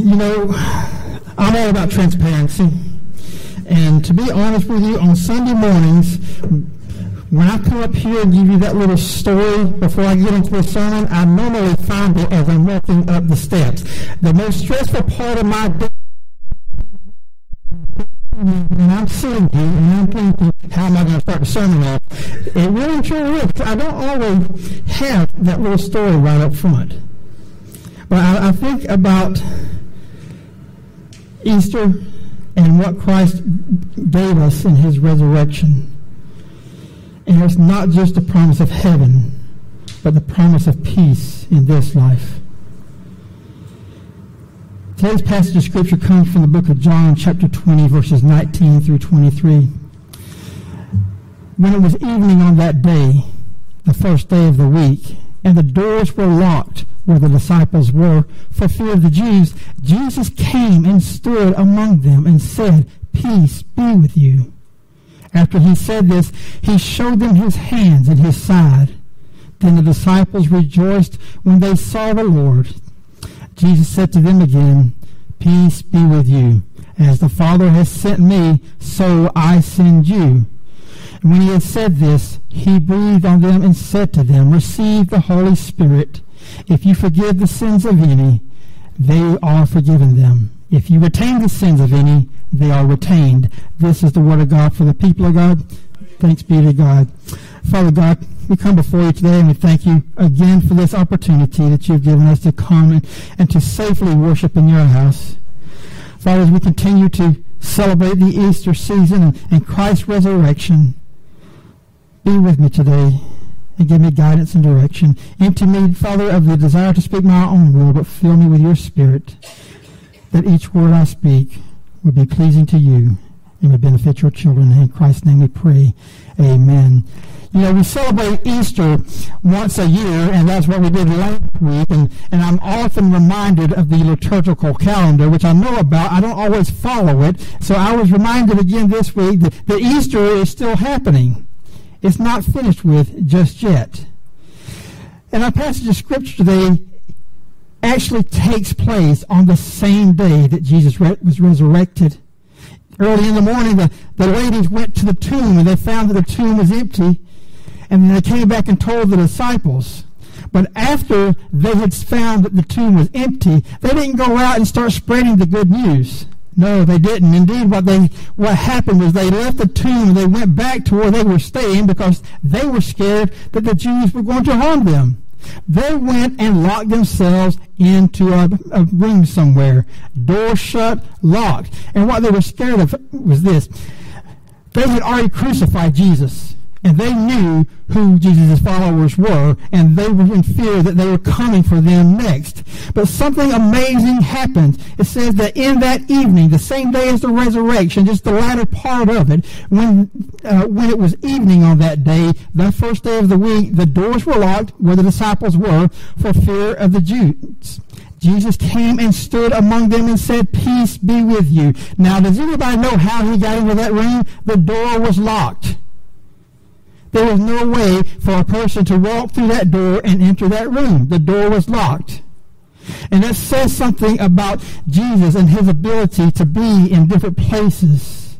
You know, I'm all about transparency. And to be honest with you, on Sunday mornings, when I come up here and give you that little story before I get into the sermon, I normally find it as I'm walking up the steps. The most stressful part of my day when I'm sitting here and I'm thinking, how am I going to start the sermon off? It really truly is. I don't always have that little story right up front. But I, I think about Easter and what Christ gave us in his resurrection. And it's not just the promise of heaven, but the promise of peace in this life. Today's passage of Scripture comes from the book of John, chapter 20, verses 19 through 23. When it was evening on that day, the first day of the week, and the doors were locked where the disciples were for fear of the Jews, Jesus came and stood among them and said, Peace be with you. After he said this, he showed them his hands and his side. Then the disciples rejoiced when they saw the Lord. Jesus said to them again, Peace be with you. As the Father has sent me, so I send you. And when he had said this, he breathed on them and said to them, Receive the Holy Spirit. If you forgive the sins of any, they are forgiven them. If you retain the sins of any, they are retained. This is the word of God for the people of God. Thanks be to God. Father God, we come before you today and we thank you again for this opportunity that you've given us to come and, and to safely worship in your house. Father, as we continue to celebrate the Easter season and, and Christ's resurrection, be with me today and give me guidance and direction. Empty me, Father, of the desire to speak my own will, but fill me with your spirit, that each word I speak will be pleasing to you and will benefit your children. In Christ's name we pray. Amen. You know, we celebrate Easter once a year, and that's what we did last week. And, and I'm often reminded of the liturgical calendar, which I know about. I don't always follow it. So I was reminded again this week that, that Easter is still happening. It's not finished with just yet. And our passage of Scripture today actually takes place on the same day that Jesus re- was resurrected. Early in the morning, the, the ladies went to the tomb and they found that the tomb was empty. And then they came back and told the disciples. But after they had found that the tomb was empty, they didn't go out and start spreading the good news. No, they didn't. Indeed, what they what happened was they left the tomb and they went back to where they were staying because they were scared that the Jews were going to harm them. They went and locked themselves into a, a room somewhere, door shut, locked. And what they were scared of was this: they had already crucified Jesus and they knew who Jesus' followers were, and they were in fear that they were coming for them next. But something amazing happened. It says that in that evening, the same day as the resurrection, just the latter part of it, when uh, when it was evening on that day, the first day of the week, the doors were locked where the disciples were for fear of the Jews. Jesus came and stood among them and said, Peace be with you. Now, does anybody know how he got into that room? The door was locked. There was no way for a person to walk through that door and enter that room. The door was locked. And that says something about Jesus and his ability to be in different places.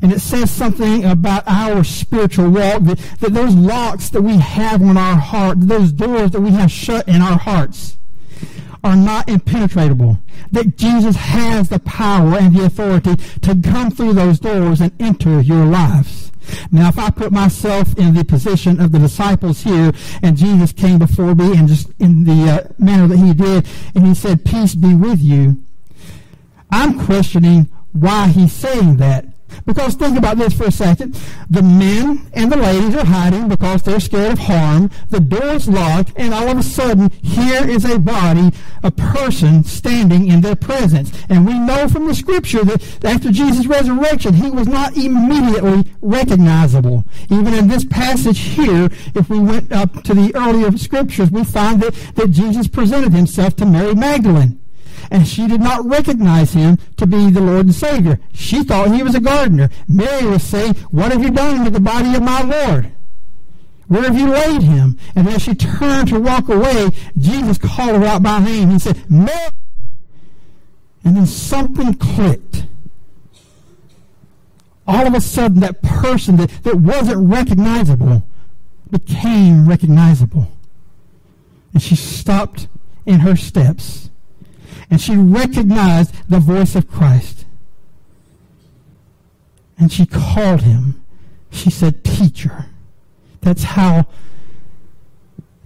And it says something about our spiritual walk, that, that those locks that we have on our heart, those doors that we have shut in our hearts, are not impenetrable. That Jesus has the power and the authority to come through those doors and enter your lives. Now, if I put myself in the position of the disciples here, and Jesus came before me, and just in the uh, manner that he did, and he said, Peace be with you, I'm questioning why he's saying that. Because think about this for a second. The men and the ladies are hiding because they're scared of harm. The door's locked, and all of a sudden, here is a body, a person standing in their presence. And we know from the scripture that after Jesus' resurrection, he was not immediately recognizable. Even in this passage here, if we went up to the earlier scriptures, we find that, that Jesus presented himself to Mary Magdalene and she did not recognize him to be the Lord and Savior. She thought he was a gardener. Mary was saying, What have you done with the body of my Lord? Where have you laid him? And as she turned to walk away, Jesus called her out by name. He said, Mary. And then something clicked. All of a sudden, that person that, that wasn't recognizable became recognizable. And she stopped in her steps. And she recognized the voice of Christ. And she called him. She said, Teacher. That's how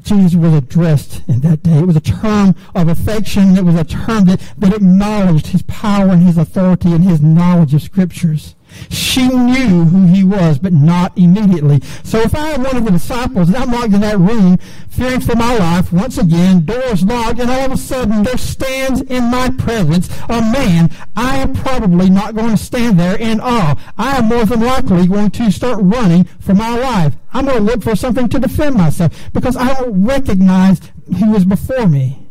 Jesus was addressed in that day. It was a term of affection. It was a term that, that acknowledged his power and his authority and his knowledge of scriptures. She knew who he was, but not immediately. So if I am one of the disciples and I'm locked in that room, fearing for my life, once again, doors locked, and all of a sudden there stands in my presence a man, I am probably not going to stand there in awe. I am more than likely going to start running for my life. I'm going to look for something to defend myself because I don't recognize who is before me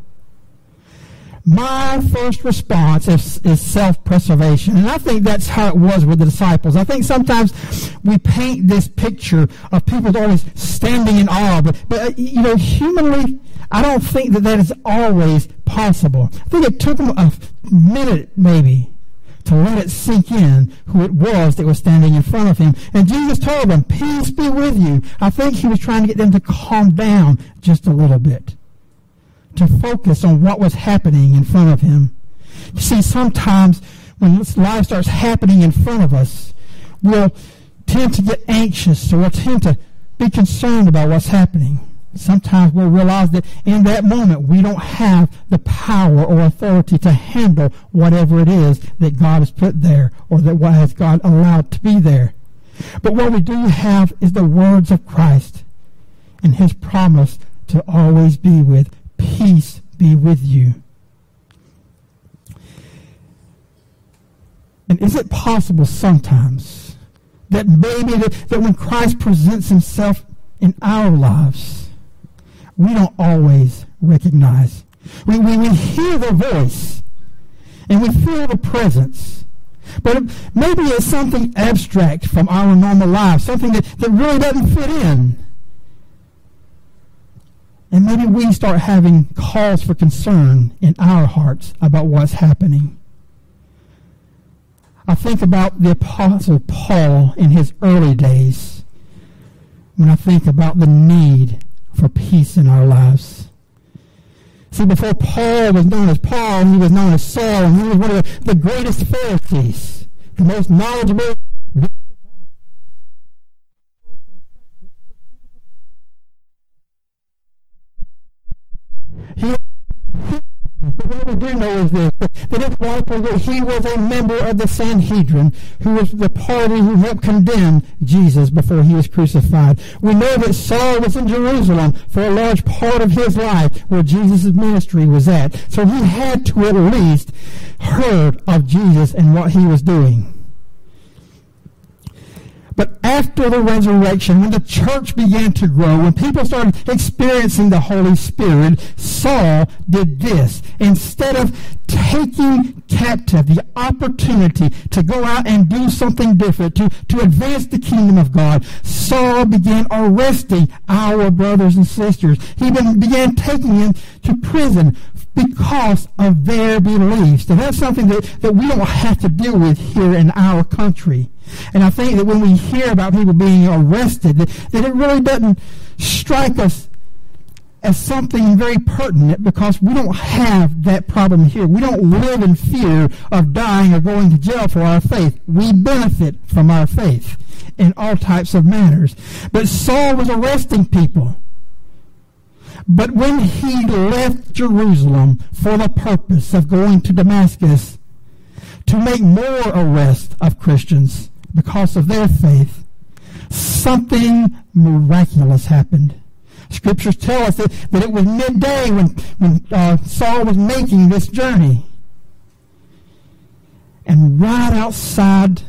my first response is, is self-preservation. And I think that's how it was with the disciples. I think sometimes we paint this picture of people always standing in awe, but, but uh, you know, humanly, I don't think that that is always possible. I think it took them a minute, maybe, to let it sink in who it was that was standing in front of him. And Jesus told them, peace be with you. I think he was trying to get them to calm down just a little bit to focus on what was happening in front of him. You see, sometimes when life starts happening in front of us, we'll tend to get anxious or we'll tend to be concerned about what's happening. Sometimes we'll realize that in that moment we don't have the power or authority to handle whatever it is that God has put there or that what has God allowed to be there. But what we do have is the words of Christ and his promise to always be with Peace be with you. And is it possible sometimes that maybe that, that when Christ presents himself in our lives, we don't always recognize? We, we, we hear the voice and we feel the presence. But maybe it's something abstract from our normal lives, something that, that really doesn't fit in. And maybe we start having cause for concern in our hearts about what's happening. I think about the Apostle Paul in his early days when I think about the need for peace in our lives. See, before Paul was known as Paul, he was known as Saul, and he was one of the, greatest Pharisees, the most knowledgeable He, what we do know is this, that it's likely that he was a member of the Sanhedrin, who was the party who helped condemn Jesus before he was crucified. We know that Saul was in Jerusalem for a large part of his life where Jesus' ministry was at. So he had to at least heard of Jesus and what he was doing. But after the resurrection, when the church began to grow, when people started experiencing the Holy Spirit, Saul did this. Instead of taking captive the opportunity to go out and do something different, to, to advance the kingdom of God, Saul began arresting our brothers and sisters. He began taking them to prison because of their beliefs. And that's something that, that we don't have to deal with here in our country. And I think that when we hear about people being arrested, that, that it really doesn't strike us as something very pertinent because we don't have that problem here. We don't live in fear of dying or going to jail for our faith. We benefit from our faith in all types of manners. But Saul was arresting people. But when he left Jerusalem for the purpose of going to Damascus to make more arrests of Christians because of their faith, something miraculous happened. Scriptures tell us that, that it was midday when, when uh, Saul was making this journey. And right outside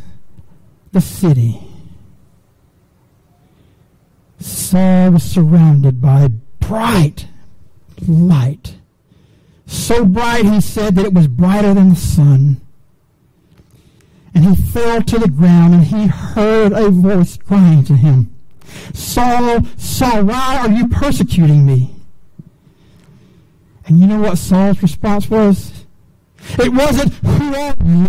the city, Saul was surrounded by bright light. So bright, he said, that it was brighter than the sun. And he fell to the ground and he heard a voice crying to him, Saul, Saul, why are you persecuting me? And you know what Saul's response was? It wasn't, who are you?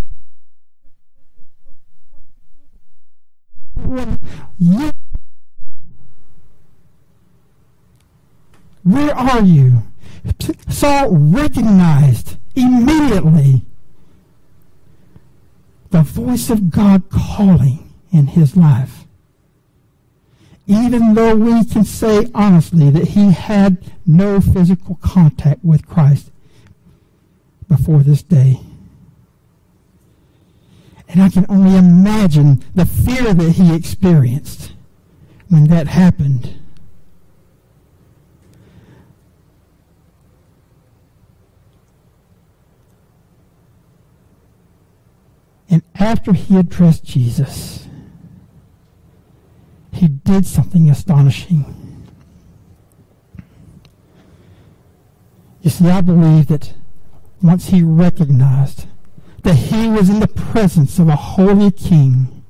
You. Where are you? Saul recognized immediately the voice of God calling in his life. Even though we can say honestly that he had no physical contact with Christ before this day. And I can only imagine the fear that he experienced when that happened. And after he addressed Jesus, he did something astonishing. You see, I believe that once he recognized that he was in the presence of a holy king,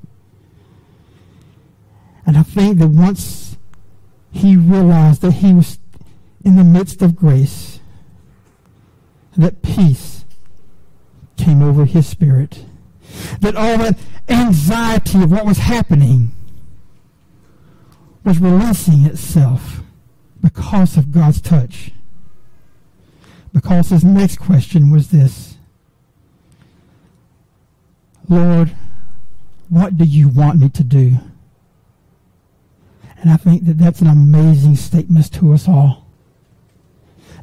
and I think that once he realized that he was in the midst of grace, that peace came over his spirit that all that anxiety of what was happening was releasing itself because of God's touch. Because his next question was this Lord, what do you want me to do? And I think that that's an amazing statement to us all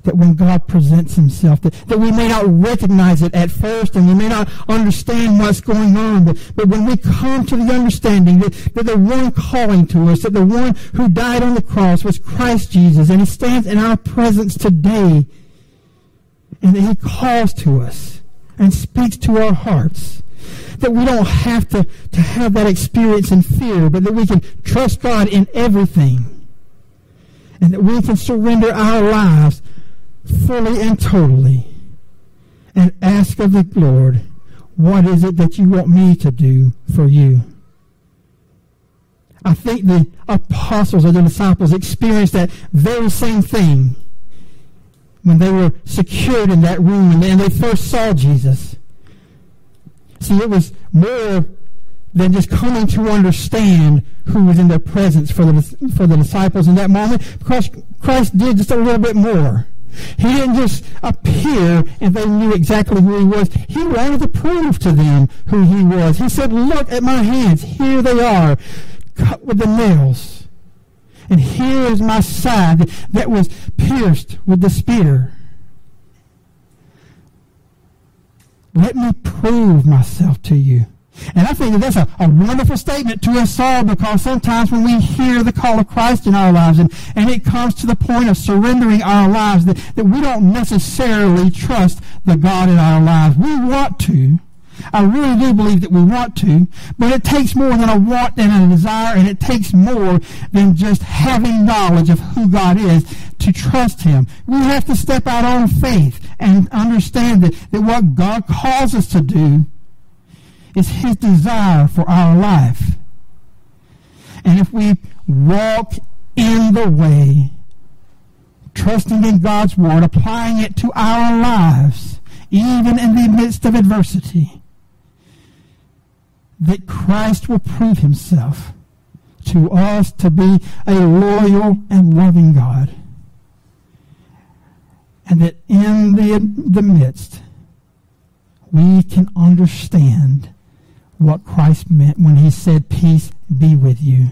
that when God presents himself, that, that we may not recognize it at first and we may not understand what's going on, but, but when we come to the understanding that, that the one calling to us, that the one who died on the cross was Christ Jesus, and he stands in our presence today, and that he calls to us and speaks to our hearts, that we don't have to, to have that experience in fear, but that we can trust God in everything. And that we can surrender our lives fully and totally and ask of the Lord, what is it that you want me to do for you? I think the apostles or the disciples experienced that very same thing when they were secured in that room and they first saw Jesus. See, it was more than just coming to understand who was in their presence for the, for the disciples in that moment. Because Christ did just a little bit more. He didn't just appear and they knew exactly who he was. He wanted to prove to them who he was. He said, Look at my hands. Here they are, cut with the nails. And here is my side that was pierced with the spear. Let me prove myself to you. And I think that that's a, a wonderful statement to us all because sometimes when we hear the call of Christ in our lives and, and it comes to the point of surrendering our lives, that, that we don't necessarily trust the God in our lives. We want to. I really do believe that we want to, but it takes more than a want and a desire, and it takes more than just having knowledge of who God is to trust Him. We have to step out on faith and understand that, that what God calls us to do is His desire for our life. And if we walk in the way, trusting in God's Word, applying it to our lives, even in the midst of adversity, that Christ will prove Himself to us to be a loyal and loving God. And that in the, the midst, we can understand what Christ meant when he said, Peace be with you.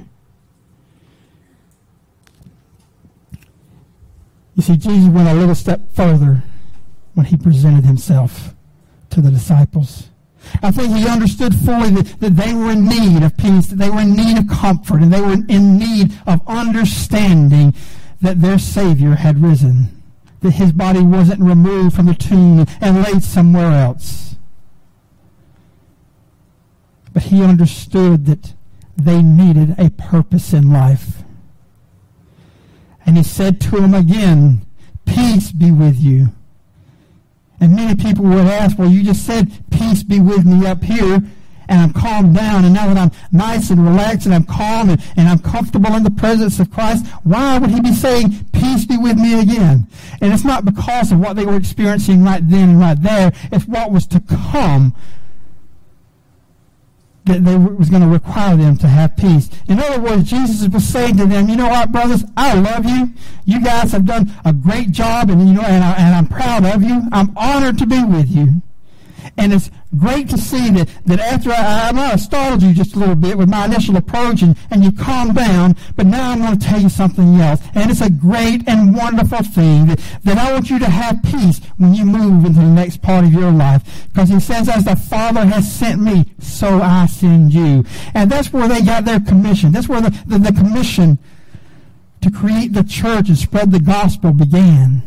You see, Jesus went a little step further when he presented himself to the disciples. I think he understood fully that, that they were in need of peace, that they were in need of comfort, and they were in need of understanding that their Savior had risen, that his body wasn't removed from the tomb and laid somewhere else but he understood that they needed a purpose in life. And he said to them again, Peace be with you. And many people would ask, Well, you just said, Peace be with me up here. and I'm calmed down, and now that I'm nice and relaxed and I'm calm and, and I'm comfortable in the presence of Christ, why would he be saying, peace be with me again? And it's not because of what they were experiencing right then and right there. It's what was to come that they was going to require them to have peace. In other words, Jesus was saying to them, you know what, brothers, I love you. You guys have done a great job, and you know, and, I, and I'm proud of you. I'm honored to be with you. And it's great to see that, that after I, I might have startled you just a little bit with my initial approach and, and you calmed down, but now I'm going to tell you something else. And it's a great and wonderful thing that, that I want you to have peace when you move into the next part of your life. Because he says, as the Father has sent me, so I send you. And that's where they got their commission. That's where the, the, the commission to create the church and spread the gospel began.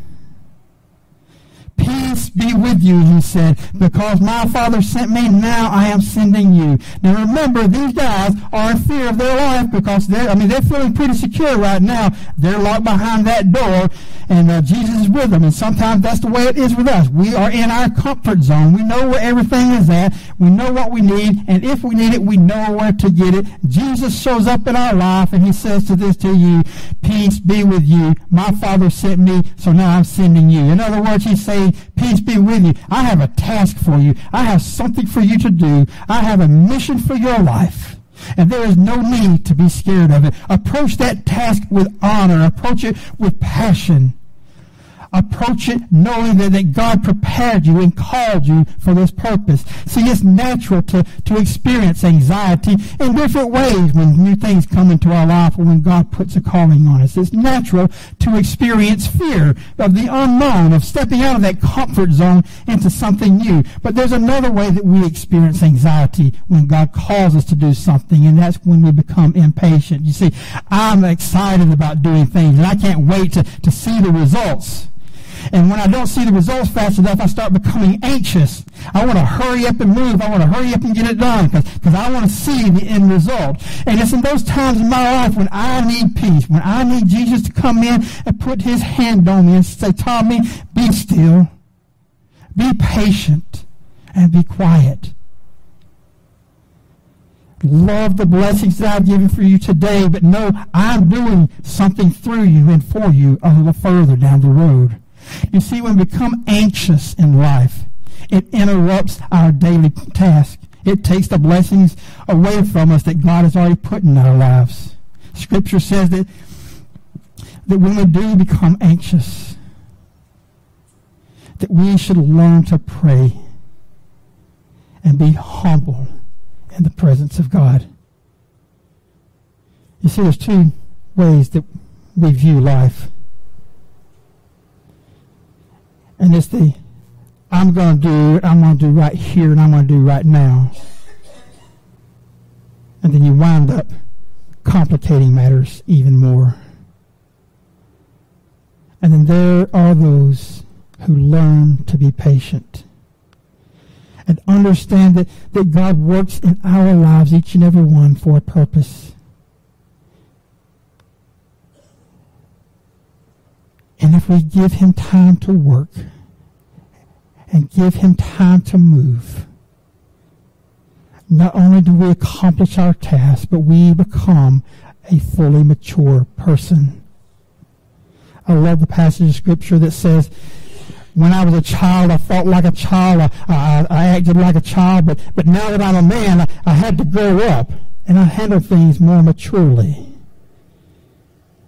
Peace be with you, he said, because my Father sent me, now I am sending you. Now remember, these guys are in fear of their life because they're, I mean, they're feeling pretty secure right now. They're locked behind that door, and uh, Jesus is with them. And sometimes that's the way it is with us. We are in our comfort zone. We know where everything is at. We know what we need, and if we need it, we know where to get it. Jesus shows up in our life, and he says to this to you, peace be with you. My Father sent me, so now I'm sending you. In other words, he's Peace be with you. I have a task for you. I have something for you to do. I have a mission for your life. And there is no need to be scared of it. Approach that task with honor. Approach it with passion approach it knowing that, that God prepared you and called you for this purpose. See, it's natural to, to experience anxiety in different ways when new things come into our life or when God puts a calling on us. It's natural to experience fear of the unknown, of stepping out of that comfort zone into something new. But there's another way that we experience anxiety when God calls us to do something, and that's when we become impatient. You see, I'm excited about doing things, and I can't wait to, to see the results. And when I don't see the results fast enough, I start becoming anxious. I want to hurry up and move. I want to hurry up and get it done because I want to see the end result. And it's in those times in my life when I need peace, when I need Jesus to come in and put his hand on me and say, Tommy, be still, be patient, and be quiet. Love the blessings that I've given for you today, but know I'm doing something through you and for you a little further down the road. You see, when we become anxious in life, it interrupts our daily task. It takes the blessings away from us that God has already put in our lives. Scripture says that, that when we do become anxious, that we should learn to pray and be humble in the presence of God. You see, there's two ways that we view life. And it's the I'm going to do I'm going to do right here and I'm going to do right now. And then you wind up complicating matters even more. And then there are those who learn to be patient and understand that, that God works in our lives, each and every one, for a purpose. And if we give him time to work and give him time to move, not only do we accomplish our task, but we become a fully mature person. I love the passage of scripture that says, when I was a child, I felt like a child. I, I, I acted like a child, but, but now that I'm a man, I, I had to grow up and I handle things more maturely.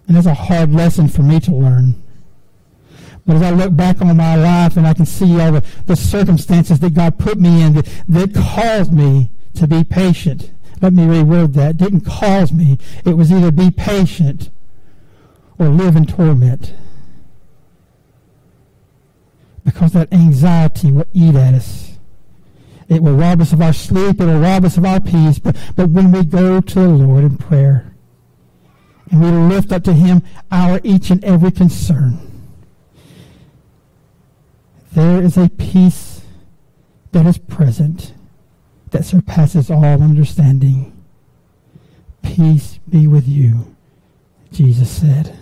And it's a hard lesson for me to learn. But as I look back on my life and I can see all the, the circumstances that God put me in that, that caused me to be patient. Let me reword that. Didn't cause me. It was either be patient or live in torment. Because that anxiety will eat at us. It will rob us of our sleep. It will rob us of our peace. But, but when we go to the Lord in prayer and we lift up to Him our each and every concern, there is a peace that is present that surpasses all understanding. Peace be with you, Jesus said.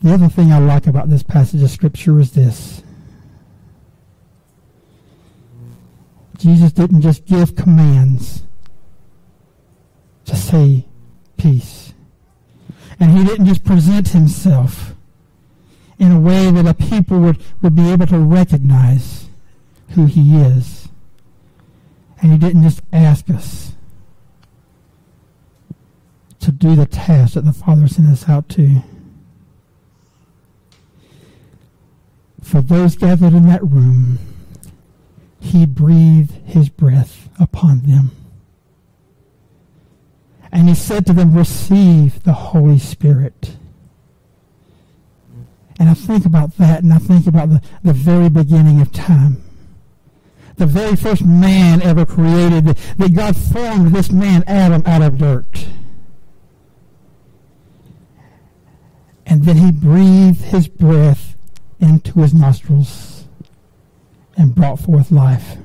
The other thing I like about this passage of Scripture is this. Jesus didn't just give commands to say peace. And he didn't just present himself in a way that a people would, would be able to recognize who he is. And he didn't just ask us to do the task that the Father sent us out to. For those gathered in that room, he breathed his breath upon them. And he said to them, Receive the Holy Spirit. And I think about that and I think about the, the very beginning of time. The very first man ever created, that, that God formed this man, Adam, out of dirt. And then he breathed his breath into his nostrils and brought forth life.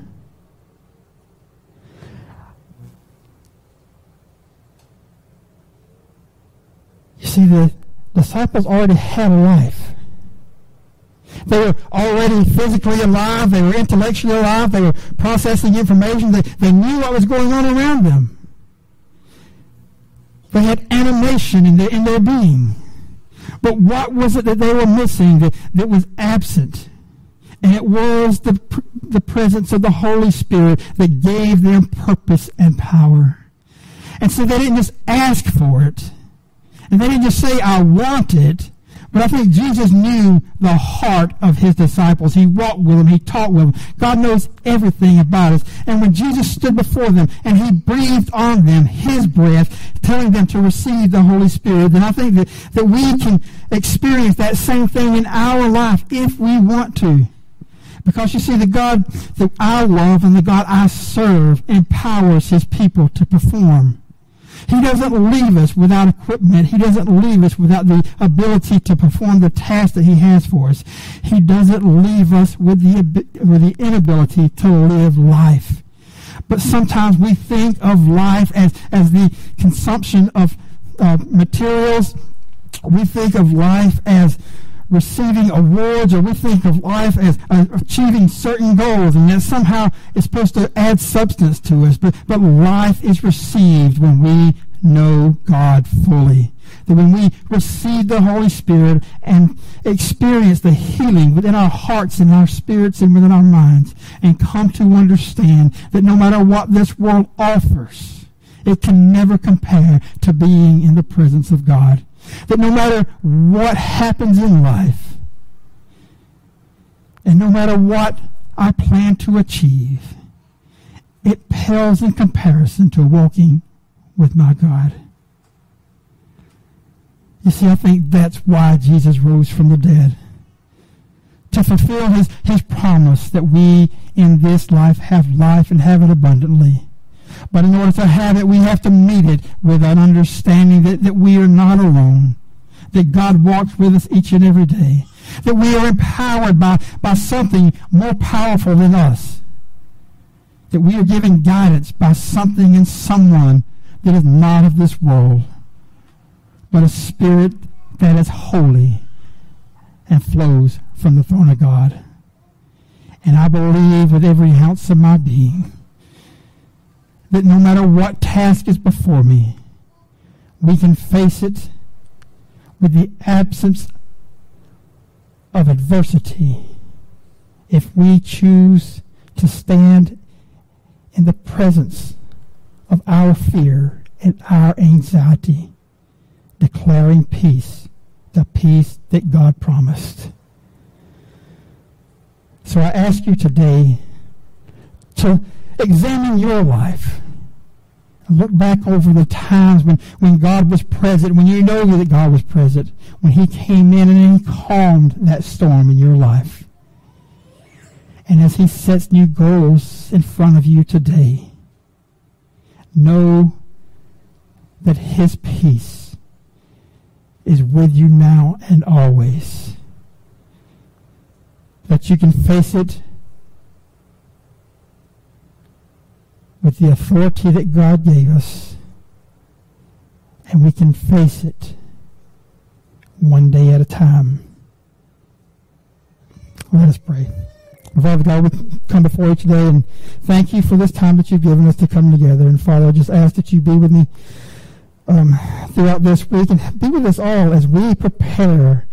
You see, the disciples already had a life. They were already physically alive. They were intellectually alive. They were processing information. They, they knew what was going on around them. They had animation in their, in their being. But what was it that they were missing that, that was absent? And it was the, the presence of the Holy Spirit that gave them purpose and power. And so they didn't just ask for it. And they didn't just say, I want it. But I think Jesus knew the heart of his disciples. He walked with them. He talked with them. God knows everything about us. And when Jesus stood before them and he breathed on them his breath, telling them to receive the Holy Spirit, then I think that, that we can experience that same thing in our life if we want to. Because you see, the God that I love and the God I serve empowers his people to perform. He doesn't leave us without equipment. He doesn't leave us without the ability to perform the task that He has for us. He doesn't leave us with the, with the inability to live life. But sometimes we think of life as, as the consumption of uh, materials. We think of life as receiving awards or we think of life as achieving certain goals and that somehow it's supposed to add substance to us. But, but life is received when we know God fully. That when we receive the Holy Spirit and experience the healing within our hearts and our spirits and within our minds and come to understand that no matter what this world offers, it can never compare to being in the presence of God. That no matter what happens in life, and no matter what I plan to achieve, it pales in comparison to walking with my God. You see, I think that's why Jesus rose from the dead. To fulfill his, his promise that we in this life have life and have it abundantly. But in order to have it, we have to meet it with an understanding that, that we are not alone, that God walks with us each and every day, that we are empowered by, by something more powerful than us, that we are given guidance by something and someone that is not of this world, but a spirit that is holy and flows from the throne of God. And I believe with every ounce of my being that no matter what task is before me, we can face it with the absence of adversity if we choose to stand in the presence of our fear and our anxiety, declaring peace, the peace that God promised. So I ask you today to examine your life. Look back over the times when, when God was present, when you know that God was present, when He came in and calmed that storm in your life. And as He sets new goals in front of you today, know that His peace is with you now and always. That you can face it with the authority that God gave us, and we can face it one day at a time. Let us pray. Father God, we come before you today and thank you for this time that you've given us to come together. And Father, I just ask that you be with me um, throughout this week and be with us all as we prepare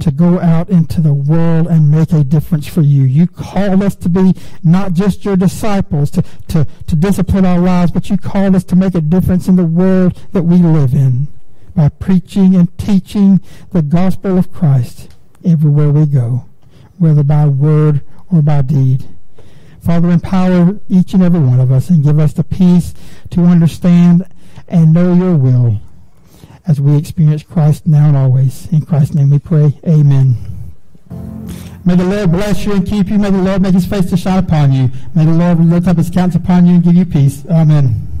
to go out into the world and make a difference for you. You called us to be not just your disciples, to, to, to discipline our lives, but you called us to make a difference in the world that we live in by preaching and teaching the gospel of Christ everywhere we go, whether by word or by deed. Father, empower each and every one of us and give us the peace to understand and know your will as we experience Christ now and always. In Christ's name we pray. Amen. May the Lord bless you and keep you. May the Lord make his face to shine upon you. May the Lord lift up his countenance upon you and give you peace. Amen.